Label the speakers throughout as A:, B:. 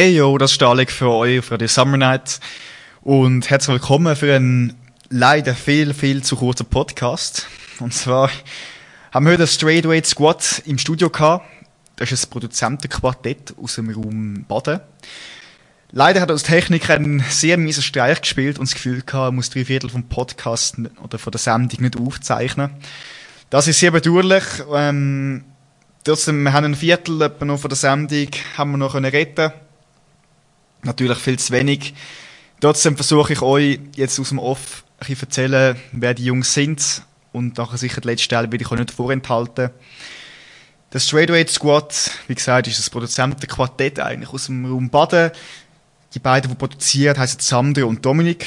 A: Hey yo, das ist der Alec für euch, für die Summer Night. Und herzlich willkommen für einen leider viel, viel zu kurzen Podcast. Und zwar haben wir heute das Straightweight Squad im Studio gehabt. Das ist ein Produzentenquartett aus dem Raum Baden. Leider hat uns Techniker einen sehr miesen Streich gespielt und das Gefühl gehabt, er muss drei Viertel vom Podcast oder von der Sendung nicht aufzeichnen. Das ist sehr bedauerlich. Ähm, trotzdem, wir haben ein Viertel etwa noch von der Sendung, haben wir noch können retten Natürlich viel zu wenig. Trotzdem versuche ich euch jetzt aus dem Off ein bisschen erzählen, wer die Jungs sind und nachher sicher die letzte Teil will ich euch nicht vorenthalten. Das Straightweight Squad, wie gesagt, ist das Produzentenquartett eigentlich aus dem Raum Baden. Die beiden, die produzieren, heißen Sandra und Dominik.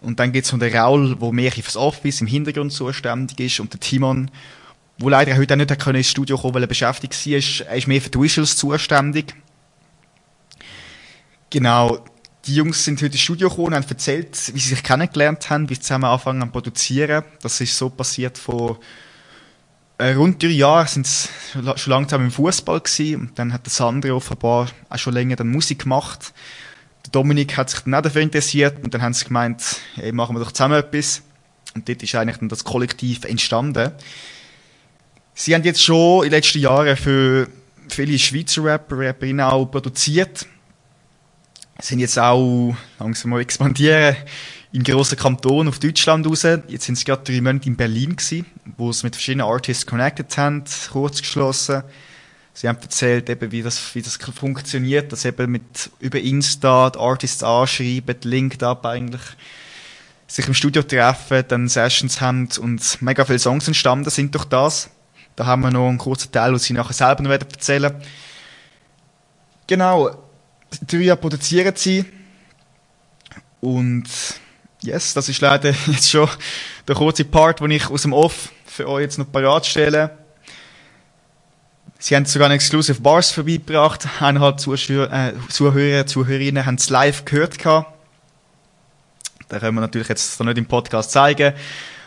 A: Und dann gibt es noch den Raul, der mehr fürs Office im Hintergrund zuständig ist und der Timon, wo leider heute auch nicht ins Studio kommen weil er beschäftigt war. Er ist mehr für die Visuals zuständig. Genau. Die Jungs sind heute ins Studio gekommen und haben erzählt, wie sie sich kennengelernt haben, wie sie zusammen anfangen zu produzieren. Das ist so passiert vor äh, rund drei Jahren sind sie schon langsam im Fußball gewesen. Und dann hat der Sandro offenbar auch schon länger dann Musik gemacht. Der Dominik hat sich dann auch dafür interessiert und dann haben sie gemeint, hey, machen wir doch zusammen etwas. Und dort ist eigentlich dann das Kollektiv entstanden. Sie haben jetzt schon in den letzten Jahren für viele Schweizer Rapper, Rapperinnen auch produziert sind jetzt auch langsam mal expandieren in grossen Kantonen auf Deutschland raus. Jetzt sind sie gerade drei Monate in Berlin gewesen, wo sie mit verschiedenen Artists connected haben, kurz geschlossen. Sie haben erzählt, eben, wie das, wie das funktioniert, dass eben mit, über Insta die Artists anschreiben, Link ab eigentlich, sich im Studio treffen, dann Sessions haben und mega viele Songs entstanden sind durch das. Da haben wir noch einen kurzen Teil, den sie nachher selber noch erzählen Genau, drei Jahre produzieren sie. Und yes, das ist leider jetzt schon der kurze Part, den ich aus dem Off für euch jetzt noch parat stelle. Sie haben sogar ein Exclusive Bars vorbeigebracht. Eineinhalb Zuschauer, äh, Zuhörer, Zuhörerinnen haben es live gehört. Gehabt. Da können wir natürlich jetzt noch nicht im Podcast zeigen.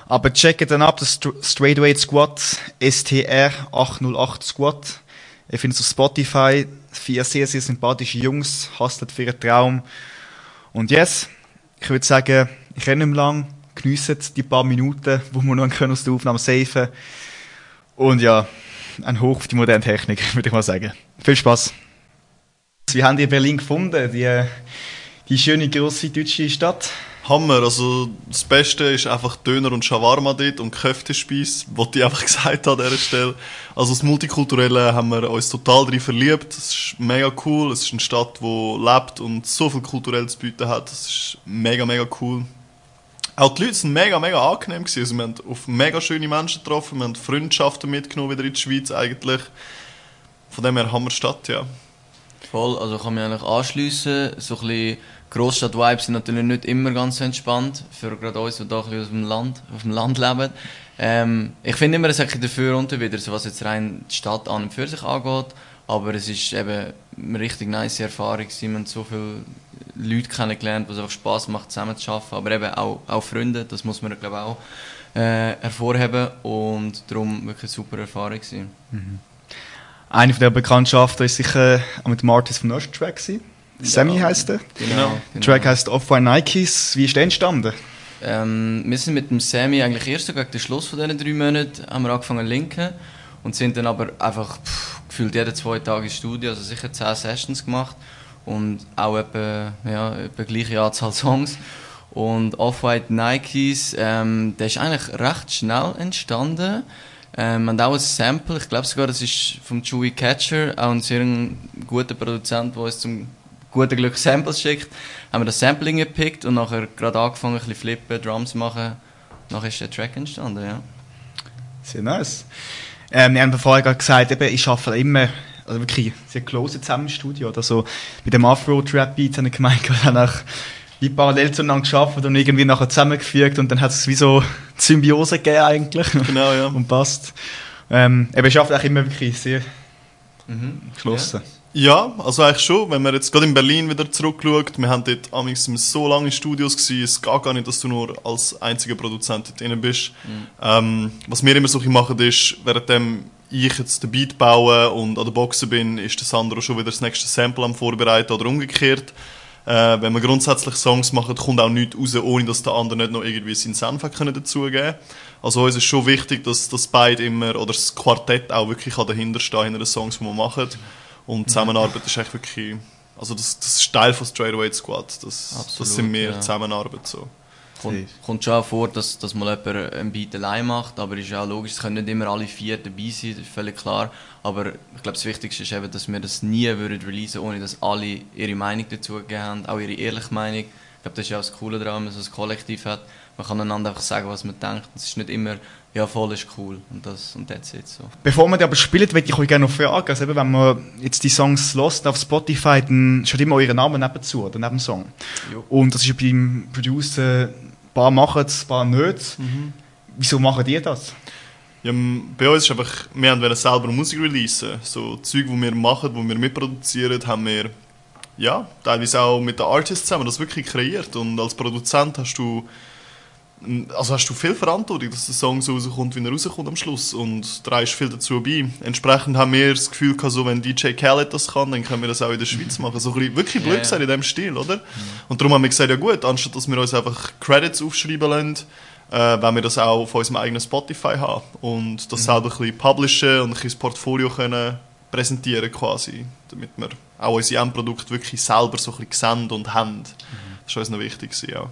A: Aber checkt dann ab, das Straightweight Squad, STR 808 Squad. Ihr findet es auf Spotify. Vier sehr, sehr sympathische Jungs, hustelt für ihren Traum. Und yes, ich würde sagen, ich renne nicht lang. Geniessen die paar Minuten, wo wir noch aus der Aufnahme safen Und ja, ein Hoch auf die moderne Technik, würde ich mal sagen. Viel Spaß. Wie haben die Berlin gefunden, die, die schöne, grosse deutsche Stadt?
B: Hammer. Also, das Beste ist einfach Döner und Shawarma dort und Köftespeis, was ich einfach gesagt habe an dieser Stelle. Also, das Multikulturelle haben wir uns total drin verliebt. Es ist mega cool. Es ist eine Stadt, die lebt und so viel kulturell zu bieten hat. Das ist mega, mega cool. Auch die Leute sind mega, mega angenehm. Also, wir haben auf mega schöne Menschen getroffen. Wir haben Freundschaften mitgenommen wieder in die Schweiz eigentlich. Von dem her Hammer Stadt, ja.
C: Voll, also kann mich eigentlich anschliessen. So ein bisschen Großstadt-Vibes sind natürlich nicht immer ganz entspannt, für gerade uns, die hier aus dem Land, auf dem Land leben. Ähm, ich finde immer, es hat dafür und wieder, so was jetzt rein die Stadt an und für sich angeht. Aber es ist eben eine richtig nice Erfahrung. Wir haben so viele Leute kennengelernt, was einfach Spaß macht, zusammen zu arbeiten. Aber eben auch, auch Freunde, das muss man glaube ich auch äh, hervorheben. Und darum wirklich eine super Erfahrung. Mhm.
A: Eine von der Bekanntschaften war sicher mit Martis von Track. Sammy heißt er.
C: Genau.
A: Der Track heißt Off-White Nikes. Wie ist der entstanden?
C: Ähm, wir sind mit dem Sammy eigentlich erst gegen den Schluss von diesen drei Monaten haben wir angefangen zu linken und sind dann aber einfach pff, gefühlt jeden zwei Tage ins Studio, also sicher zehn Sessions gemacht und auch etwa, ja, etwa gleiche Anzahl Songs. Und Off-White Nikes, ähm, der ist eigentlich recht schnell entstanden. Ähm, und auch ein Sample, ich glaube sogar, das ist vom Chewy Catcher, auch ein sehr guter Produzent, der uns zum guten Glück Samples schickt, haben wir das Sampling gepickt und nachher gerade angefangen, ein bisschen flippen, Drums machen. Nachher ist der Track entstanden, ja.
A: Sehr nice. Ähm, wir haben vorher gerade gesagt, eben, ich arbeite immer, also wirklich sehr close zusammen im Studio oder so. Mit dem Afro-Trap-Beat habe ich gemeint, wir haben auch wie parallel zueinander geschafft und irgendwie nachher zusammengefügt und dann hat es wie so Symbiose gegeben eigentlich.
B: Genau, ja.
A: und passt. Ähm, eben, ich arbeite auch immer wirklich sehr mhm. geschlossen. Ja.
B: Ja, also eigentlich schon. Wenn man jetzt gerade in Berlin wieder zurückschaut, wir haben dort amigs so lange Studios gewesen, es geht gar nicht, dass du nur als einziger Produzent dort drin bist. Mhm. Ähm, was wir immer so machen, ist, währenddem ich jetzt den Beat baue und an der Boxen bin, ist der Sandro schon wieder das nächste Sample am Vorbereiten oder umgekehrt. Äh, wenn wir grundsätzlich Songs machen, kommt auch nichts raus, ohne dass der andere nicht noch irgendwie seinen Senf können dazugeben Also uns ist schon wichtig, dass das beide immer, oder das Quartett auch wirklich dahinter stehen, hinter den Songs, die wir machen. Und Zusammenarbeit ist echt wirklich, also das, das ist Teil von Straight Away Squad. Das,
C: Absolut,
B: das sind wir,
C: ja.
B: Zusammenarbeit so.
C: Kommt, kommt schon auch vor, dass, dass mal jemand einen Beat allein macht, aber ist ja auch logisch, es können nicht immer alle vier dabei sein, das ist völlig klar. Aber ich glaube, das Wichtigste ist eben, dass wir das nie würden releasen ohne dass alle ihre Meinung dazu gegeben haben, auch ihre ehrliche Meinung. Ich glaube, das ist ja auch das Coole daran, wenn man so ein Kollektiv hat. Man kann einander einfach sagen, was man denkt. Es ist nicht immer, ja, voll ist cool und das und that's it so.
A: Bevor man die aber spielt, würde ich euch gerne noch fragen. Also eben, wenn man jetzt die Songs lost auf Spotify, dann steht immer euer Name nebenzu, oder neben dem Song.
C: Jo.
A: Und das ist ja beim Producer, ein paar machen es, ein paar nicht. Wieso machen die das?
B: Ja, bei uns ist einfach, wir haben wollen selber Musik releasen. So Zeug, die wir machen, die wir mitproduzieren, haben wir ja, teilweise auch mit den Artists zusammen das wirklich kreiert. Und als Produzent hast du also hast du viel Verantwortung, dass der Song so rauskommt, wie er rauskommt am Schluss und trägst viel dazu bei. Entsprechend haben wir das Gefühl gehabt, so, wenn DJ Khaled das kann, dann können wir das auch in der Schweiz machen. So ein bisschen, wirklich blöd gesagt in dem Stil, oder? Und darum haben wir gesagt, ja gut, anstatt dass wir uns einfach Credits aufschreiben lassen, äh, wollen wir das auch auf unserem eigenen Spotify haben und das selber ein bisschen publishen und ein bisschen das Portfolio können präsentieren quasi, damit wir auch unsere Endprodukte wirklich selber so ein bisschen sehen und haben. Das ist uns noch wichtig ja.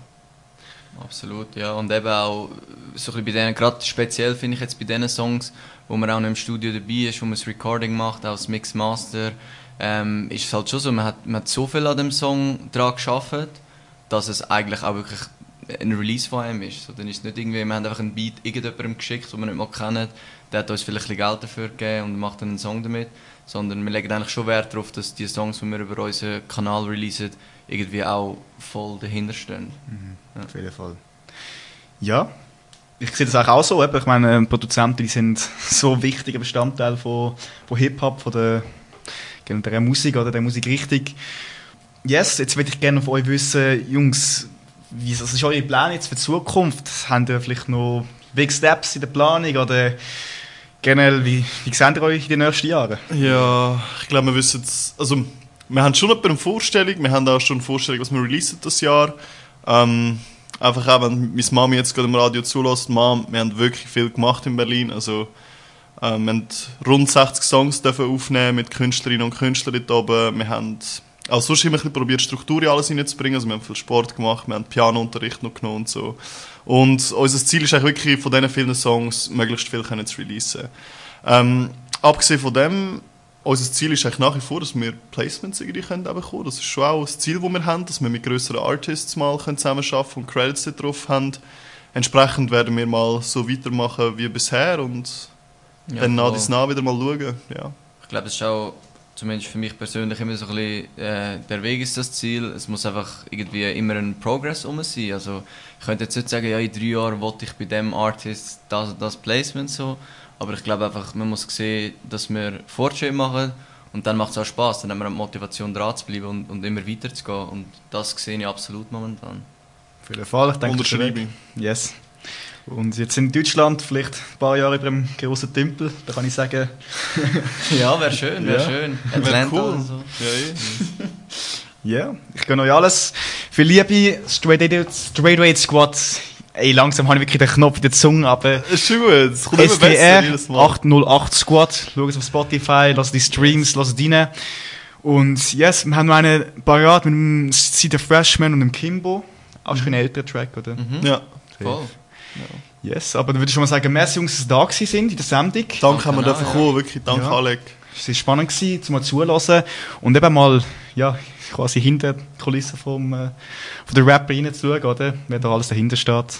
C: Absolut, ja. Und eben auch so ein bisschen bei denen, gerade speziell finde ich jetzt bei diesen Songs, wo man auch noch im Studio dabei ist, wo man das Recording macht, auch das Mix Master, ähm, ist es halt schon so, man hat, man hat so viel an dem Song dran geschafft, dass es eigentlich auch wirklich ein Release von einem ist. So, dann ist es nicht irgendwie, wir haben einfach einen Beat irgendjemandem geschickt, den wir nicht mal kennen, der hat uns vielleicht ein bisschen Geld dafür gegeben und macht dann einen Song damit, sondern wir legen eigentlich schon Wert darauf, dass die Songs, die wir über unseren Kanal releasen, irgendwie auch voll dahinter stehen.
A: Auf jeden Fall. Ja, ich sehe das auch so. Ich meine, ähm, Produzenten die sind so wichtiger Bestandteil von, von Hip-Hop, von der, der Musik oder der Musikrichtung. Yes, jetzt würde ich gerne von euch wissen, Jungs, wie was ist eure Pläne jetzt für die Zukunft? Habt ihr vielleicht noch Big Steps in der Planung oder generell, wie, wie seht ihr euch in den nächsten Jahren?
B: Ja, ich glaube, wir wissen jetzt, also wir haben schon eine Vorstellung, wir haben auch schon eine Vorstellung, was wir releasen das Jahr. Ähm, einfach auch, wenn meine Mami jetzt gerade im Radio zulässt, Mom, wir haben wirklich viel gemacht in Berlin, also ähm, wir haben rund 60 Songs dürfen aufnehmen mit Künstlerinnen und Künstlern dort oben. Wir haben auch sonst immer ein bisschen probiert, Struktur in alles hineinzubringen. Also wir haben viel Sport gemacht, wir haben Pianounterricht noch genommen und so. Und unser Ziel ist eigentlich wirklich, von diesen vielen Songs möglichst viel können zu releasen. Ähm, abgesehen von dem, unser Ziel ist eigentlich nach wie vor, dass wir Placements irgendwie können bekommen. Das ist schon auch das Ziel, das wir haben, dass wir mit größeren Artists mal können zusammenarbeiten und Credits drauf haben. Entsprechend werden wir mal so weitermachen wie bisher und
C: Ja,
B: dann nach dies nach wieder mal schauen. Ja.
C: Ich glaube, das ist auch, zumindest für mich persönlich, immer so ein bisschen, äh, der Weg ist das Ziel. Es muss einfach irgendwie immer ein Progress um sein. Also, ich könnte jetzt nicht sagen, ja, in drei Jahren wollte ich bei dem Artist das das Placement so. Aber ich glaube einfach, man muss sehen, dass wir Fortschritte machen und dann macht es auch Spaß. Dann haben wir die Motivation dran zu bleiben und, und immer weiterzugehen. Und das sehe ich absolut momentan.
A: Auf jeden Fall, ich denke,
B: Unterschreibe.
A: Yes. Und jetzt in Deutschland, vielleicht ein paar Jahre über dem großen Tümpel, da kann ich sagen,
C: Ja, wäre schön, wäre
A: Ja.
C: schön.
B: Wäre cool.
C: so.
B: Ja, eh.
A: Ja, ich gönne euch alles. Viel Liebe, Straight Straight Weight Squad. Ey, langsam habe ich wirklich den Knopf in der Zunge, aber
B: Das ist schon gut. Es kommt immer besser
A: SDR
B: jedes Mal.
A: 808 Squad. Schaut es auf Spotify, lasst die Streams, lasst rein. Und yes, wir haben noch einen parat mit dem See the Freshman und dem Kimbo. Auch schon ein älterer Track, oder?
C: Mhm.
B: Ja.
C: Voll.
A: Yes, aber dann würde ich schon mal sagen, merci Jungs, dass ihr da gewesen sind in der Sendung.
B: Danke, haben wir dürfen
C: auch,
B: kommen. Wirklich, danke,
A: Ja.
B: Alec.
A: Es war spannend, gewesen, zum mal zuhören und eben mal ja, quasi hinter die Kulissen vom, äh, von der Rapper reinzuschauen, oder? wer da alles dahinter steht.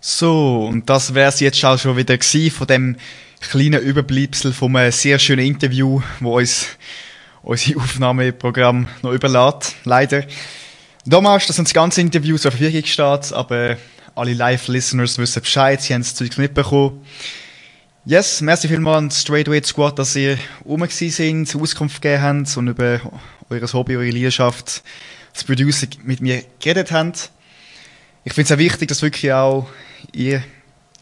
A: So, und das wäre es jetzt auch schon wieder gewesen von dem kleinen Überbleibsel vom äh, sehr schönen Interview, wo uns unser Aufnahmeprogramm noch überlässt, leider. Damals, dass uns das ganze Interview zur Verfügung steht, aber alle Live-Listeners wissen Bescheid, sie haben das Zeug mitbekommen. Yes, merci vielmals an die Straightweight Squad, dass ihr rum sind, Auskunft gegeben habt und über euer Hobby, eure Leidenschaft, das Producing mit mir geredet habt. Ich finde es auch wichtig, dass wirklich auch ihr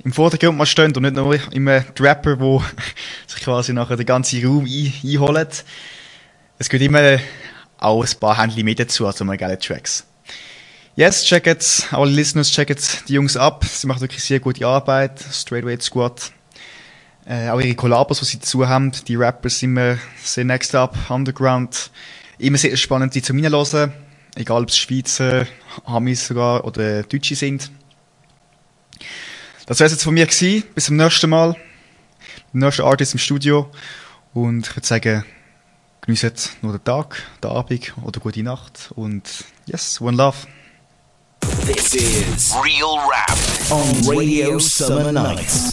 A: im Vordergrund mal stehen und nicht nur immer die Rapper, die sich quasi nachher den ganzen Raum ein einholen. Es gehört immer auch ein paar Händchen mit dazu, also mal geile Tracks. Yes, check it, alle Listeners, check it die Jungs ab. Sie machen wirklich sehr gute Arbeit. Straightweight Squad. Äh, auch ihre Kollabos, die sie dazu haben. Die Rappers sind immer sehr next up, underground. Immer sehr spannend, die zu reinhören. Egal, ob es Schweizer, Amis sogar oder Deutsche sind. Das wäre jetzt von mir gewesen. Bis zum nächsten Mal. Der nächste Artist im Studio. Und ich würde sagen, geniessen nur den Tag, den Abend oder gute Nacht. Und yes, one love.
D: This is Real Rap on Radio Summer Nights.